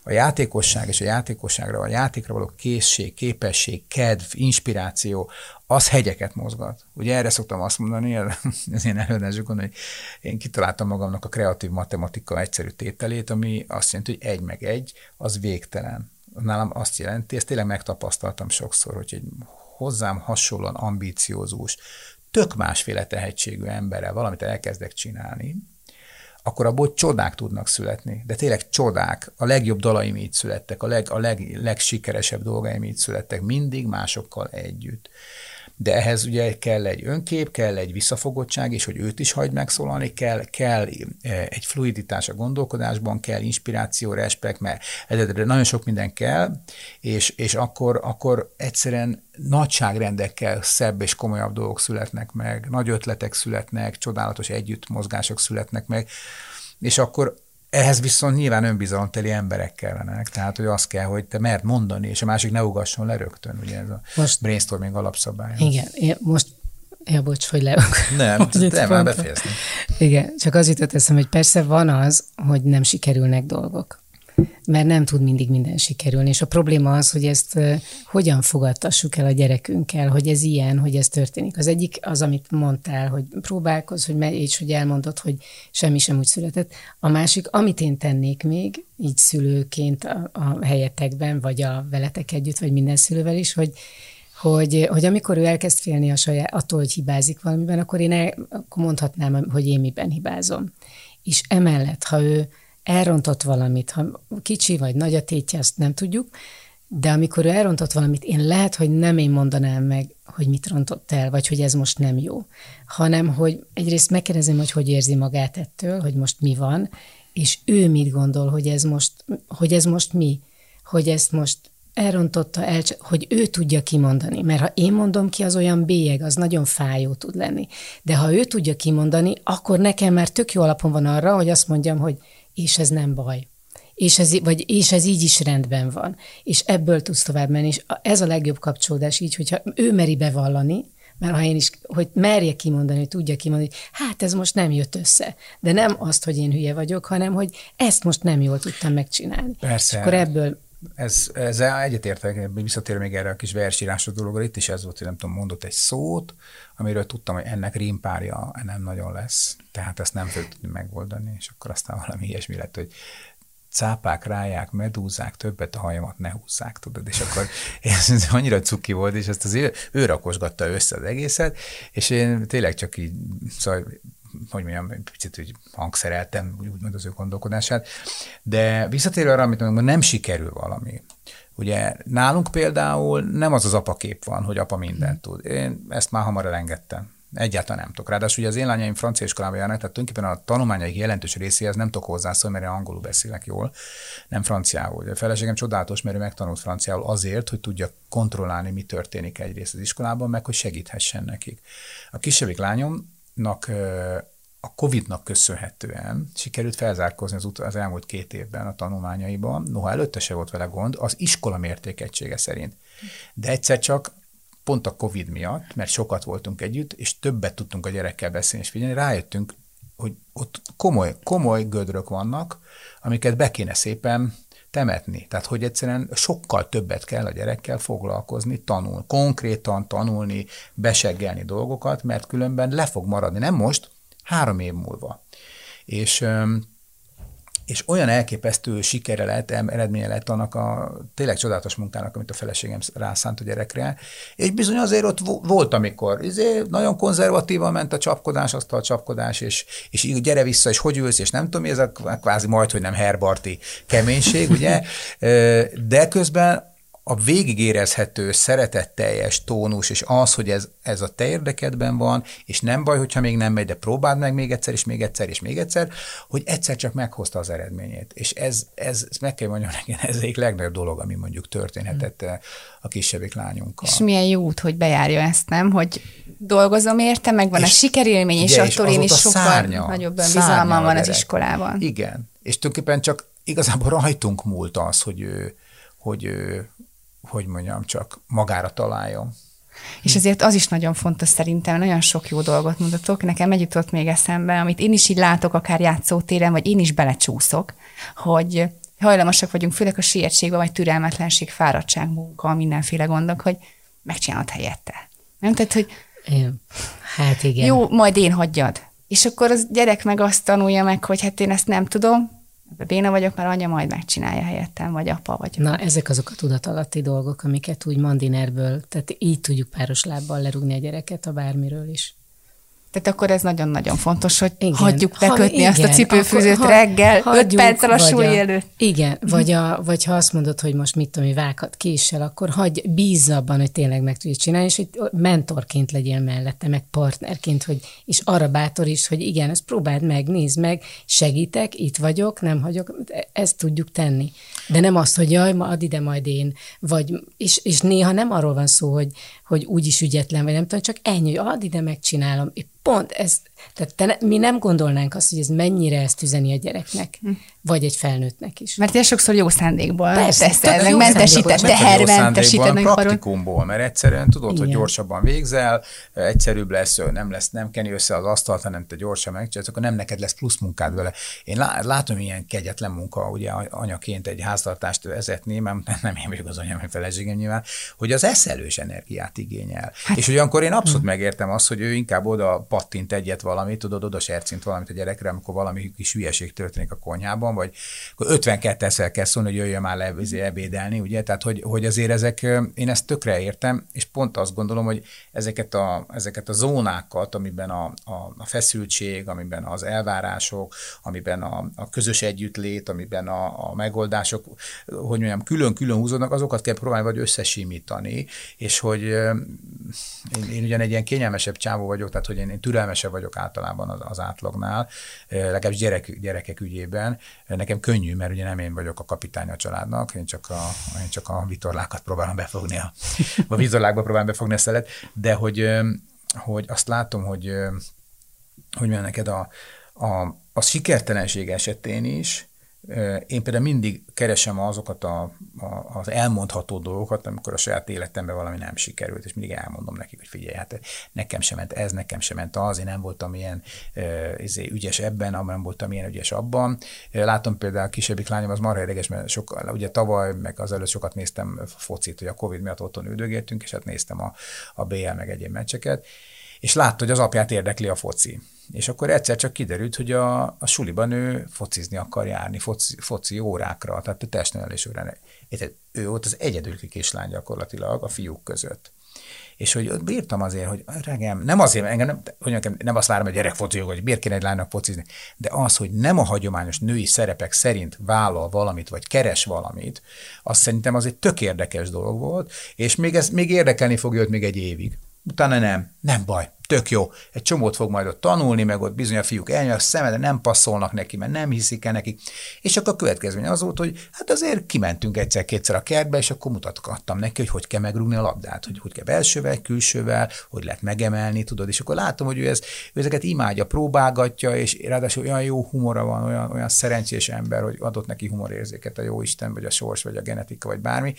a játékosság és a játékosságra, a játékra való készség, képesség, kedv, inspiráció, az hegyeket mozgat. Ugye erre szoktam azt mondani, ez ilyen előadásokon, hogy én kitaláltam magamnak a kreatív matematika egyszerű tételét, ami azt jelenti, hogy egy meg egy, az végtelen. Nálam azt jelenti, ezt tényleg megtapasztaltam sokszor, hogy egy hozzám hasonlóan ambíciózus, tök másféle tehetségű emberrel valamit elkezdek csinálni, akkor abból csodák tudnak születni. De tényleg csodák. A legjobb dalaim így születtek, a, leg, a leg, legsikeresebb dolgaim így születtek, mindig másokkal együtt de ehhez ugye kell egy önkép, kell egy visszafogottság, és hogy őt is hagyd megszólalni, kell, kell eh, egy fluiditás a gondolkodásban, kell inspiráció, respekt, mert egyedül nagyon sok minden kell, és, és akkor, akkor egyszerűen nagyságrendekkel szebb és komolyabb dolgok születnek meg, nagy ötletek születnek, csodálatos együttmozgások születnek meg, és akkor ehhez viszont nyilván önbizalomteli emberek kellenek, tehát hogy azt kell, hogy te mert mondani, és a másik ne ugasson le rögtön, ugye ez a most, brainstorming alapszabály. Igen, én most Ja, bocs, hogy le. Nem, nem, már befejezni. Igen, csak az jutott eszem, hogy persze van az, hogy nem sikerülnek dolgok mert nem tud mindig minden sikerülni. És a probléma az, hogy ezt hogyan fogadtassuk el a gyerekünkkel, hogy ez ilyen, hogy ez történik. Az egyik az, amit mondtál, hogy próbálkoz, hogy és hogy elmondod, hogy semmi sem úgy született. A másik, amit én tennék még, így szülőként a, a helyetekben, vagy a veletek együtt, vagy minden szülővel is, hogy hogy, hogy amikor ő elkezd félni a saját, attól, hogy hibázik valamiben, akkor én el, akkor mondhatnám, hogy én miben hibázom. És emellett, ha ő elrontott valamit, ha kicsi vagy nagy a tétje, azt nem tudjuk, de amikor ő elrontott valamit, én lehet, hogy nem én mondanám meg, hogy mit rontott el, vagy hogy ez most nem jó, hanem hogy egyrészt megkérdezem, hogy hogy érzi magát ettől, hogy most mi van, és ő mit gondol, hogy ez most, hogy ez most mi, hogy ezt most elrontotta, el, hogy ő tudja kimondani. Mert ha én mondom ki, az olyan bélyeg, az nagyon fájó tud lenni. De ha ő tudja kimondani, akkor nekem már tök jó alapon van arra, hogy azt mondjam, hogy és ez nem baj. És ez, vagy, és ez így is rendben van. És ebből tudsz tovább menni. És ez a legjobb kapcsolódás így, hogyha ő meri bevallani, mert ha én is, hogy merje kimondani, hogy tudja kimondani, hogy hát ez most nem jött össze. De nem azt, hogy én hülye vagyok, hanem hogy ezt most nem jól tudtam megcsinálni. Persze. És akkor ebből ez, ez egyetértek, visszatér még erre a kis versírásra dologra, itt is ez volt, hogy nem tudom, mondott egy szót, amiről tudtam, hogy ennek rímpárja nem nagyon lesz, tehát ezt nem fogjuk tudni megoldani, és akkor aztán valami ilyesmi lett, hogy cápák ráják, medúzák, többet a hajamat ne húzzák, tudod, és akkor ez annyira cuki volt, és ezt az ő, ő rakosgatta össze az egészet, és én tényleg csak így, szóval hogy mondjam, picit úgy hangszereltem, úgymond az ő gondolkodását. De visszatérve arra, amit mondom, nem sikerül valami. Ugye nálunk például nem az az apakép van, hogy apa mindent tud. Én ezt már hamar elengedtem. Egyáltalán nem tudok. Ráadásul ugye az én lányaim francia iskolába járnak, tehát tulajdonképpen a tanulmányaik jelentős részéhez nem tudok hozzászólni, mert én angolul beszélek jól, nem franciául. A feleségem csodálatos, mert ő megtanult franciául azért, hogy tudja kontrollálni, mi történik egyrészt az iskolában, meg hogy segíthessen nekik. A kisebbik lányom nak a Covid-nak köszönhetően sikerült felzárkózni az, ut- az elmúlt két évben a tanulmányaiban, noha előtte se volt vele gond, az iskola mértékegysége szerint. De egyszer csak pont a Covid miatt, mert sokat voltunk együtt, és többet tudtunk a gyerekkel beszélni és figyelni, rájöttünk, hogy ott komoly, komoly gödrök vannak, amiket be kéne szépen temetni. Tehát, hogy egyszerűen sokkal többet kell a gyerekkel foglalkozni, tanul, konkrétan tanulni, beseggelni dolgokat, mert különben le fog maradni. Nem most, három év múlva. És és olyan elképesztő sikere lett, eredménye lett annak a tényleg csodálatos munkának, amit a feleségem rászánt a gyerekre, és bizony azért ott volt, amikor izé, nagyon konzervatívan ment a csapkodás, azt a csapkodás, és, és gyere vissza, és hogy ülsz, és nem tudom, ez a kvázi majd, hogy nem herbarti keménység, ugye, de közben a végig érezhető, szeretetteljes tónus, és az, hogy ez, ez a te érdekedben van, és nem baj, hogyha még nem megy, de próbáld meg még egyszer, és még egyszer, és még egyszer, hogy egyszer csak meghozta az eredményét. És ez, ez, ez meg kell mondjam nekem, ez egyik legnagyobb dolog, ami mondjuk történhetett hmm. a kisebbik lányunkkal. És milyen jó út, hogy bejárja ezt, nem? Hogy dolgozom érte, meg van és, a sikerélmény, és ugye, attól és én is sokkal szárnya, nagyobb bizalmam van az iskolában. Igen, és tulajdonképpen csak igazából rajtunk múlt az, hogy ő, hogy ő hogy mondjam, csak magára találjon. És ezért az is nagyon fontos szerintem, nagyon sok jó dolgot mutatok. Nekem egy jutott még eszembe, amit én is így látok, akár játszótéren, vagy én is belecsúszok, hogy hajlamosak vagyunk, főleg a sietségben, vagy türelmetlenség, fáradtság, munka, mindenféle gondok, hogy megcsinálod helyette. Nem? Tehát, hogy Igen. Hát igen. jó, majd én hagyjad. És akkor az gyerek meg azt tanulja meg, hogy hát én ezt nem tudom, béna vagyok, mert anya majd megcsinálja helyettem, vagy apa, vagy Na, ezek azok a tudatalatti dolgok, amiket úgy mandinerből, tehát így tudjuk páros lábbal lerúgni a gyereket a bármiről is. Tehát akkor ez nagyon-nagyon fontos, hogy Igen. igen. hagyjuk Ha- bekötni igen, azt a cipőfűzőt akkor ha- reggel, öt hagyjuk, perccel a súly előtt. Igen, vagy, a, vagy ha azt mondod, hogy most mit tudom, én, vághat késsel, akkor hagyj, bízz abban, hogy tényleg meg tudja csinálni, és hogy mentorként legyél mellette, meg partnerként, hogy, és arra bátor is, hogy igen, ezt próbáld meg, nézd meg, segítek, itt vagyok, nem hagyok, ezt tudjuk tenni. De nem azt, hogy jaj, ma add ide majd én, vagy, és, és néha nem arról van szó, hogy, hogy úgyis ügyetlen, vagy nem tudom, csak ennyi, hogy add ide, megcsinálom. És pont ez, tehát te ne, mi nem gondolnánk azt, hogy ez mennyire ezt üzeni a gyereknek, vagy egy felnőttnek is. Mert ilyen sokszor jó szándékból Persze, teszed, meg meg arról. praktikumból, mert egyszerűen tudod, hogy Igen. gyorsabban végzel, egyszerűbb lesz, nem lesz, nem keni össze az asztalt, hanem te gyorsan megcsinálsz, akkor nem neked lesz plusz munkád vele. Én lá- látom ilyen kegyetlen munka, ugye anyaként egy háztartást vezetni, mert nem én vagyok az anya, meg feleségem nyilván, hogy az eszelős energiát igényel. Hát, és olyankor én abszolút megértem azt, hogy ő inkább oda pattint egyet valamit, tudod, oda sercint valamit a gyerekre, amikor valami kis hülyeség történik a konyhában, vagy akkor 52-szer kell szólni, hogy jöjjön már le izé, ebédelni, ugye? Tehát, hogy, hogy azért ezek, én ezt tökre értem, és pont azt gondolom, hogy ezeket a, ezeket a zónákat, amiben a, a, a feszültség, amiben az elvárások, amiben a, a közös együttlét, amiben a, a megoldások, hogy mondjam, külön-külön húzódnak, azokat kell próbálni vagy összesimítani, és hogy én, én ugyan egy ilyen kényelmesebb csávó vagyok, tehát hogy én, én türelmesebb vagyok általában az, az átlagnál, legalábbis gyerek, gyerekek ügyében. Nekem könnyű, mert ugye nem én vagyok a kapitány a családnak, én csak a, én csak a vitorlákat próbálom befogni, a, a vitorlákba próbálom befogni a szelet, de hogy, hogy azt látom, hogy, hogy milyen neked a, a, a sikertelenség esetén is, én például mindig keresem azokat a, a, az elmondható dolgokat, amikor a saját életemben valami nem sikerült, és mindig elmondom nekik, hogy figyelj, hát nekem sem ment ez, nekem sem ment az, én nem voltam ilyen izé, ügyes ebben, nem voltam ilyen ügyes abban. Látom például a kisebbik lányom, az marha érdekes, mert sok, ugye tavaly, meg azelőtt sokat néztem focit, hogy a Covid miatt otthon üldögéltünk, és hát néztem a, a BL meg egyéb meccseket, és látta, hogy az apját érdekli a foci. És akkor egyszer csak kiderült, hogy a, a suliban ő focizni akar járni, foci, foci órákra, tehát a testnevelés órán. Érted? Ő volt az egyedüli kislány gyakorlatilag a fiúk között. És hogy ott bírtam azért, hogy regem, nem azért, engem nem, hogy nekem nem azt várom, hogy gyerek foci, hogy miért kéne egy lánynak focizni, de az, hogy nem a hagyományos női szerepek szerint vállal valamit, vagy keres valamit, azt szerintem az egy tök érdekes dolog volt, és még ez még érdekelni fogja őt még egy évig. Utána nem, nem baj, tök jó. Egy csomót fog majd ott tanulni, meg ott bizony a fiúk elnyomják a szemede, nem passzolnak neki, mert nem hiszik el neki. És akkor a következmény az volt, hogy hát azért kimentünk egyszer-kétszer a kertbe, és akkor mutatgattam neki, hogy hogy kell megrúgni a labdát, hogy hogy kell belsővel, külsővel, hogy lehet megemelni, tudod, és akkor látom, hogy ő, ez, ő ezeket imádja, próbálgatja, és ráadásul olyan jó humora van, olyan, olyan szerencsés ember, hogy adott neki humorérzéket a jó Isten, vagy a sors, vagy a genetika, vagy bármi,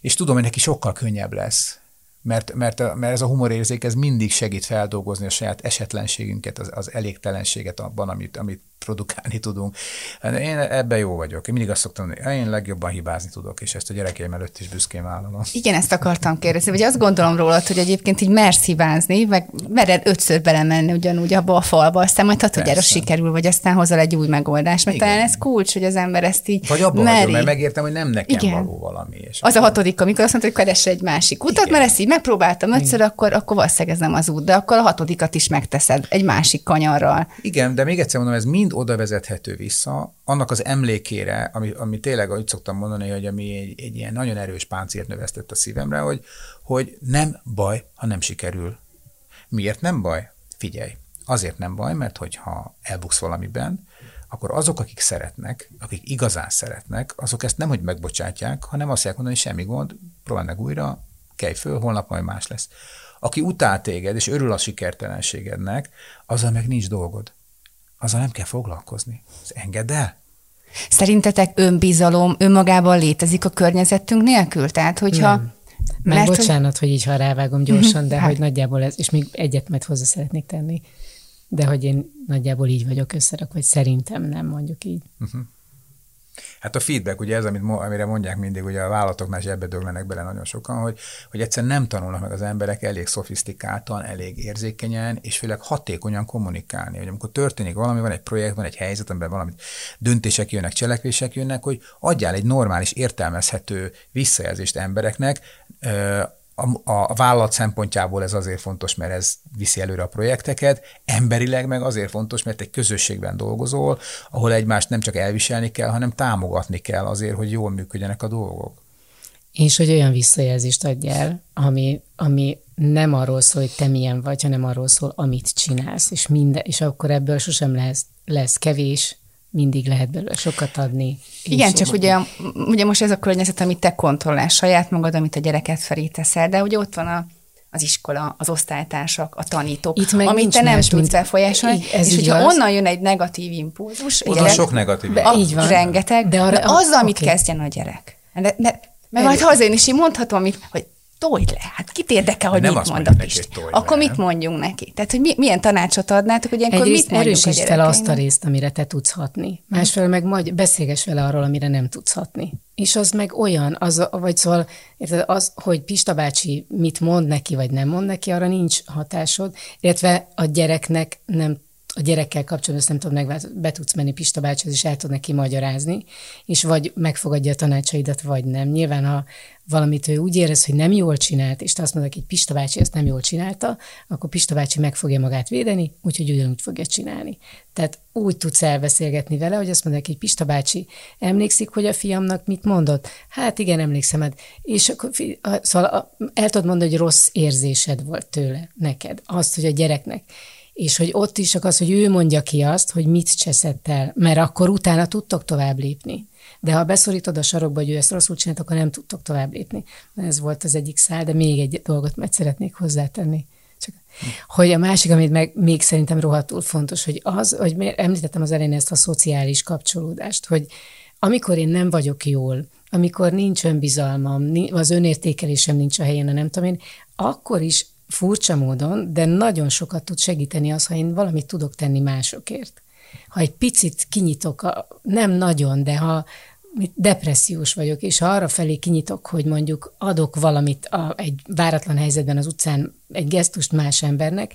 és tudom, hogy neki sokkal könnyebb lesz mert, mert, mert ez a humorérzék ez mindig segít feldolgozni a saját esetlenségünket, az, az elégtelenséget abban, amit, amit produkálni tudunk. Hát Én ebben jó vagyok. Én mindig azt szoktam mondani, én legjobban hibázni tudok, és ezt a gyerekeim előtt is büszkén vállalom. Igen, ezt akartam kérdezni, vagy azt gondolom rólad, hogy egyébként így mersz hibázni, meg mered ötször belemenni ugyanúgy abba a falba, aztán majd Persze. sikerül, vagy aztán hozol egy új megoldást, mert Igen. talán ez kulcs, hogy az ember ezt így Vagy abban meri. vagyok, mert megértem, hogy nem nekem Igen. való valami. És Az a hatodik, amikor azt mondta, hogy keres egy másik utat, Igen. mert ezt így megpróbáltam ötször, akkor, akkor valószínűleg ez nem az út, de akkor a hatodikat is megteszed egy másik kanyarral. Igen, de még egyszer mondom, ez mind oda vezethető vissza, annak az emlékére, ami, ami tényleg, ahogy szoktam mondani, hogy ami egy, egy ilyen nagyon erős páncélt növesztett a szívemre, hogy, hogy nem baj, ha nem sikerül. Miért nem baj? Figyelj, azért nem baj, mert hogyha elbuksz valamiben, akkor azok, akik szeretnek, akik igazán szeretnek, azok ezt nem, hogy megbocsátják, hanem azt mondani, hogy semmi gond, próbáld meg újra, kelj föl, holnap majd más lesz. Aki utál téged, és örül a sikertelenségednek, azzal meg nincs dolgod. Azzal nem kell foglalkozni. Ezt engedd el. Szerintetek önbizalom önmagában létezik a környezetünk nélkül? Tehát, hogyha... Nem. Mert, hogy- bocsánat, hogy így ha rávágom gyorsan, de Hát. hogy nagyjából ez, és még egyet majd hozzá szeretnék tenni, de hogy én nagyjából így vagyok összerakva, hogy szerintem nem mondjuk így. Hát a feedback, ugye ez, amit, amire mondják mindig, ugye a vállalatoknál is ebbe döglenek bele nagyon sokan, hogy, hogy egyszerűen nem tanulnak meg az emberek elég szofisztikáltan, elég érzékenyen, és főleg hatékonyan kommunikálni. Hogy amikor történik valami, van egy projekt, van egy helyzet, amiben valamit döntések jönnek, cselekvések jönnek, hogy adjál egy normális, értelmezhető visszajelzést embereknek, a, a vállalat szempontjából ez azért fontos, mert ez viszi előre a projekteket, emberileg meg azért fontos, mert egy közösségben dolgozol, ahol egymást nem csak elviselni kell, hanem támogatni kell azért, hogy jól működjenek a dolgok. És hogy olyan visszajelzést adjál, ami, ami nem arról szól, hogy te milyen vagy, hanem arról szól, amit csinálsz, és, minden, és akkor ebből sosem lesz, lesz kevés, mindig lehet belőle sokat adni. Igen, csak ugye, ugye most ez a környezet, amit te kontrollálsz saját magad, amit a gyereket felé teszel, de ugye ott van a, az iskola, az osztálytársak, a tanítók, Itt meg amit te nem más, tudsz befolyásolni, ez és hogyha az. onnan jön egy negatív impulzus, Oda sok negatív be, Így van. rengeteg, de, arra, de azzal, amit okay. kezdjen a gyerek. De, de, mert majd hazajön, és én mondhatom, hogy told le, hát kit érdekel, hogy nem mit mond a Pist. Akkor le, mit mondjunk neki? Tehát, hogy mi, milyen tanácsot adnátok, hogy ilyenkor Egyrészt mit erősítsd fel azt a részt, amire te tudsz hatni. Másfelől meg majd beszélges vele arról, amire nem tudsz hatni. És az meg olyan, az, vagy szóval, érted, az, hogy Pista bácsi mit mond neki, vagy nem mond neki, arra nincs hatásod, illetve a gyereknek nem a gyerekkel kapcsolatban ezt nem tudom, meg be tudsz menni Pista bácsihoz, és el tud neki magyarázni, és vagy megfogadja a tanácsaidat, vagy nem. Nyilván, ha valamit ő úgy érez, hogy nem jól csinált, és te azt mondod, hogy Pista bácsi ezt nem jól csinálta, akkor Pista bácsi meg fogja magát védeni, úgyhogy ugyanúgy fogja csinálni. Tehát úgy tudsz elbeszélgetni vele, hogy azt mondod, hogy Pista bácsi, emlékszik, hogy a fiamnak mit mondott? Hát igen, emlékszem. Hát, és akkor szóval el tudod mondani, hogy rossz érzésed volt tőle, neked. Azt, hogy a gyereknek és hogy ott is csak az, hogy ő mondja ki azt, hogy mit cseszett el, mert akkor utána tudtok tovább lépni. De ha beszorítod a sarokba, hogy ő ezt rosszul csinált, akkor nem tudtok tovább lépni. Ez volt az egyik szál, de még egy dolgot meg szeretnék hozzátenni. Csak, hogy a másik, amit meg még szerintem rohadtul fontos, hogy az, hogy említettem az elején ezt a szociális kapcsolódást, hogy amikor én nem vagyok jól, amikor nincs önbizalmam, az önértékelésem nincs a helyén, a nem tudom én, akkor is furcsa módon, de nagyon sokat tud segíteni az, ha én valamit tudok tenni másokért. Ha egy picit kinyitok, a, nem nagyon, de ha depressziós vagyok, és ha arra felé kinyitok, hogy mondjuk adok valamit a, egy váratlan helyzetben az utcán, egy gesztust más embernek,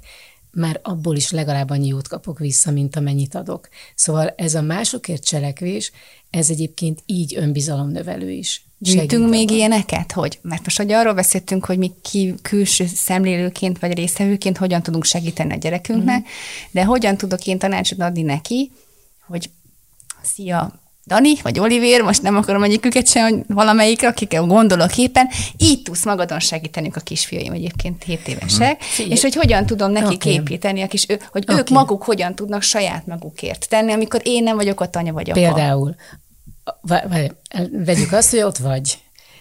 már abból is legalább annyi jót kapok vissza, mint amennyit adok. Szóval ez a másokért cselekvés, ez egyébként így önbizalomnövelő is. Gyűjtünk még abban. ilyeneket, hogy, mert most hogy arról beszéltünk, hogy mi ki, külső szemlélőként vagy résztvevőként hogyan tudunk segíteni a gyerekünknek, mm. de hogyan tudok én tanácsot adni neki, hogy szia, Dani, vagy Olivér, most nem akarom egyiküket sem, hogy valamelyikre, akikkel gondolok éppen, így tudsz magadon segíteni a kisfiaim egyébként 7 évesek, mm. és hogy hogyan tudom neki okay. építeni, a kis, hogy okay. ők maguk hogyan tudnak saját magukért tenni, amikor én nem vagyok ott anya vagy apa. Például vegyük azt, hogy ott vagy,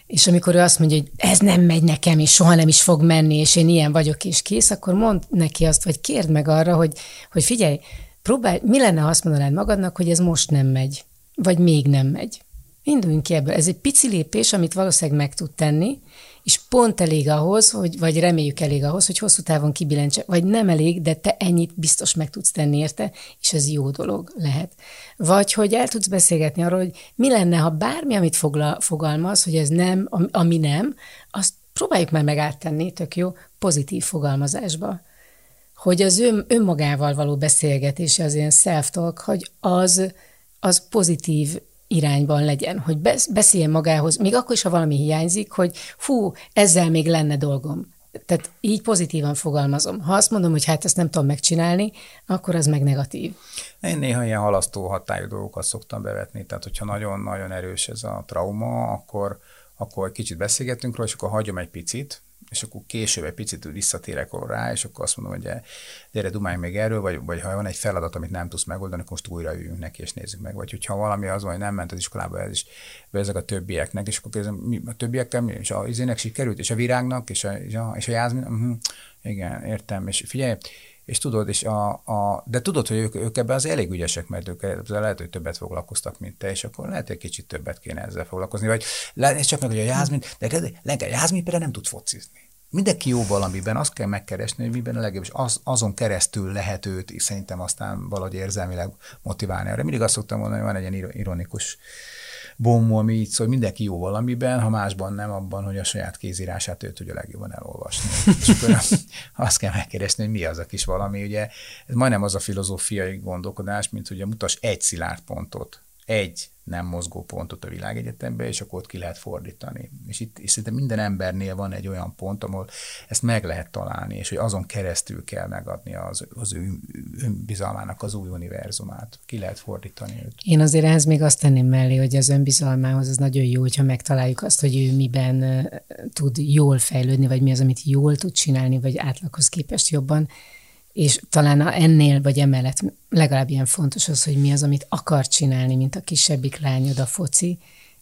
és amikor ő azt mondja, hogy ez nem megy nekem, és soha nem is fog menni, és én ilyen vagyok, és kész, akkor mond neki azt, vagy kérd meg arra, hogy, hogy figyelj, próbálj, mi lenne, ha azt mondanád magadnak, hogy ez most nem megy, vagy még nem megy. Induljunk ki ebből. Ez egy pici lépés, amit valószínűleg meg tud tenni, és pont elég ahhoz, hogy, vagy reméljük elég ahhoz, hogy hosszú távon kibilentse, vagy nem elég, de te ennyit biztos meg tudsz tenni érte, és ez jó dolog lehet. Vagy hogy el tudsz beszélgetni arról, hogy mi lenne, ha bármi, amit fogla, fogalmaz, hogy ez nem, ami nem, azt próbáljuk már meg áttenni, tök jó, pozitív fogalmazásba. Hogy az ön, önmagával való beszélgetése, az ilyen self-talk, hogy az, az pozitív irányban legyen, hogy beszéljen magához, még akkor is, ha valami hiányzik, hogy fú, ezzel még lenne dolgom. Tehát így pozitívan fogalmazom. Ha azt mondom, hogy hát ezt nem tudom megcsinálni, akkor az meg negatív. Én néha ilyen halasztó hatályú dolgokat szoktam bevetni, tehát hogyha nagyon-nagyon erős ez a trauma, akkor, akkor kicsit beszélgetünk róla, és akkor hagyom egy picit, és akkor később egy picit visszatérek rá, és akkor azt mondom, hogy gyere, dumálj még erről, vagy, vagy ha van egy feladat, amit nem tudsz megoldani, akkor most újra üljünk neki, és nézzük meg. Vagy hogyha valami az van, hogy nem ment az iskolába, ez is ezek a többieknek, és akkor kérdezem, mi, a többiekkel? És a izének sikerült, és a virágnak, és a, és a, és a jázmin, uh-huh. igen, értem, és figyelj, és tudod, és a, a, de tudod, hogy ők, ők ebben az elég ügyesek, mert ők lehet, hogy többet foglalkoztak, mint te, és akkor lehet, hogy kicsit többet kéne ezzel foglalkozni. Vagy lehet, csak meg, hogy a Jászmin, de legalább Jászmin például nem tud focizni. Mindenki jó valamiben, azt kell megkeresni, hogy miben a legjobb, és az, azon keresztül lehet őt szerintem aztán valahogy érzelmileg motiválni. Erre mindig azt szoktam mondani, hogy van egy ilyen ironikus bombó, ami így szól, mindenki jó valamiben, ha másban nem, abban, hogy a saját kézírását ő tudja legjobban elolvasni. És akkor azt kell megkérdezni, hogy mi az a kis valami, ugye ez majdnem az a filozófiai gondolkodás, mint hogy mutas egy szilárd pontot, egy nem mozgó pontot a világegyetembe, és akkor ott ki lehet fordítani. És itt és szerintem minden embernél van egy olyan pont, ahol ezt meg lehet találni, és hogy azon keresztül kell megadni az, az ő önbizalmának az új univerzumát. Ki lehet fordítani őt. Én azért ehhez még azt tenném mellé, hogy az önbizalmához az nagyon jó, hogyha megtaláljuk azt, hogy ő miben tud jól fejlődni, vagy mi az, amit jól tud csinálni, vagy átlaghoz képest jobban, és talán ennél vagy emellett legalább ilyen fontos az, hogy mi az, amit akar csinálni, mint a kisebbik lányod a foci,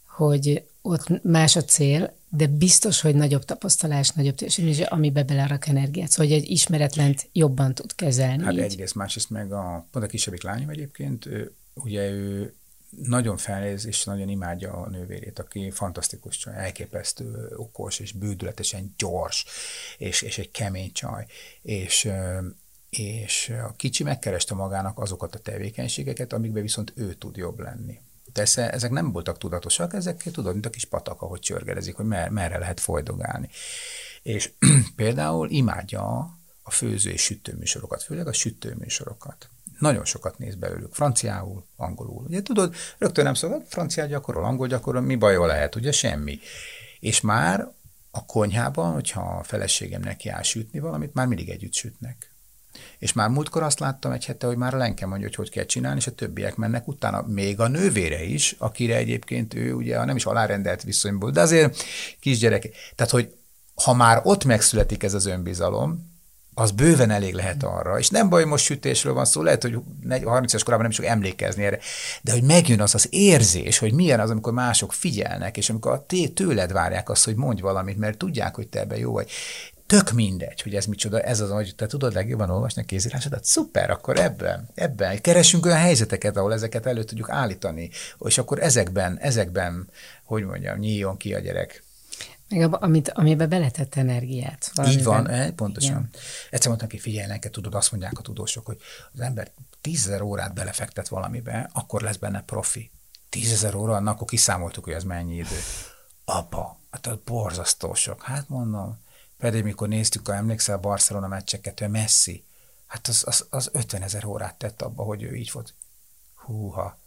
hogy ott más a cél, de biztos, hogy nagyobb tapasztalás, nagyobb teljesítmény, amiben belerak energiát, szóval, hogy egy ismeretlent jobban tud kezelni. Hát így. egyrészt, másrészt meg a, pont a kisebbik lányom egyébként, ő, ugye ő nagyon felnéz és nagyon imádja a nővérét, aki fantasztikus csaj, elképesztő, okos és bődületesen gyors, és, és egy kemény csaj. És és a kicsi megkereste magának azokat a tevékenységeket, amikben viszont ő tud jobb lenni. Persze ezek nem voltak tudatosak, ezek tudod, mint a kis patak, ahogy csörgedezik, hogy mer- merre lehet folydogálni. És például imádja a főző és sütőműsorokat, főleg a sütőműsorokat. Nagyon sokat néz belőlük, franciául, angolul. Ugye tudod, rögtön nem szabad, franciát gyakorol, angol gyakorol, mi baja lehet, ugye semmi. És már a konyhában, hogyha a feleségem neki áll sütni valamit, már mindig együtt sütnek. És már múltkor azt láttam egy hete, hogy már a Lenke mondja, hogy hogy kell csinálni, és a többiek mennek utána. Még a nővére is, akire egyébként ő ugye nem is alárendelt viszonyból, de azért kisgyerek. Tehát, hogy ha már ott megszületik ez az önbizalom, az bőven elég lehet arra, és nem baj, most sütésről van szó, lehet, hogy 30 es korában nem is fog emlékezni erre, de hogy megjön az az érzés, hogy milyen az, amikor mások figyelnek, és amikor a tőled várják azt, hogy mondj valamit, mert tudják, hogy te ebben jó vagy tök mindegy, hogy ez micsoda, ez az, hogy te tudod legjobban olvasni a kézírásodat, szuper, akkor ebben, ebben keresünk olyan helyzeteket, ahol ezeket elő tudjuk állítani, és akkor ezekben, ezekben, hogy mondjam, nyíljon ki a gyerek. Meg abba, amit, amiben beletett energiát. Valamiben. Így van, eh, pontosan. Igen. Egyszer mondtam ki, figyelj neked, tudod, azt mondják a tudósok, hogy az ember tízezer órát belefektet valamibe, akkor lesz benne profi. Tízezer óra, annak akkor kiszámoltuk, hogy ez mennyi idő. Apa, hát borzasztó sok. Hát mondom, pedig mikor néztük, ha emlékszel a Barcelona meccseket, ő Messi, hát az, az, az 50 ezer órát tett abba, hogy ő így volt. Húha,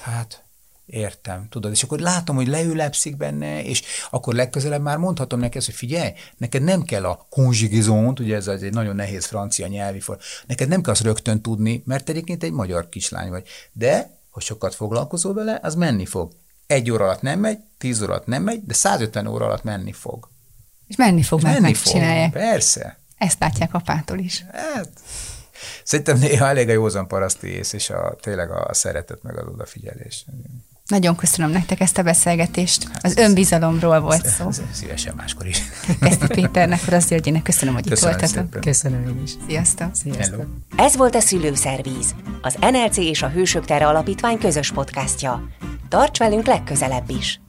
hát értem, tudod, és akkor látom, hogy leülepszik benne, és akkor legközelebb már mondhatom neki hogy figyelj, neked nem kell a konjugizont, ugye ez egy nagyon nehéz francia nyelvi for, neked nem kell azt rögtön tudni, mert egyébként egy magyar kislány vagy. De, ha sokat foglalkozol vele, az menni fog. Egy óra alatt nem megy, tíz óra alatt nem megy, de 150 óra alatt menni fog. És menni fog, mert megcsinálják. Persze. Ezt látják apától is. Hát, szerintem néha elég a józan paraszti ész, és a, tényleg a szeretet meg az odafigyelés. Nagyon köszönöm nektek ezt a beszélgetést. Az önbizalomról volt szó. Szívesen máskor is. Keszti Péternek, az Györgyének köszönöm, hogy köszönöm itt voltatok. Szépen. Köszönöm én is. Sziasztok. Sziasztok. Hello. Ez volt a Szülőszervíz, az NLC és a Hősök Tere Alapítvány közös podcastja. Tarts velünk legközelebb is!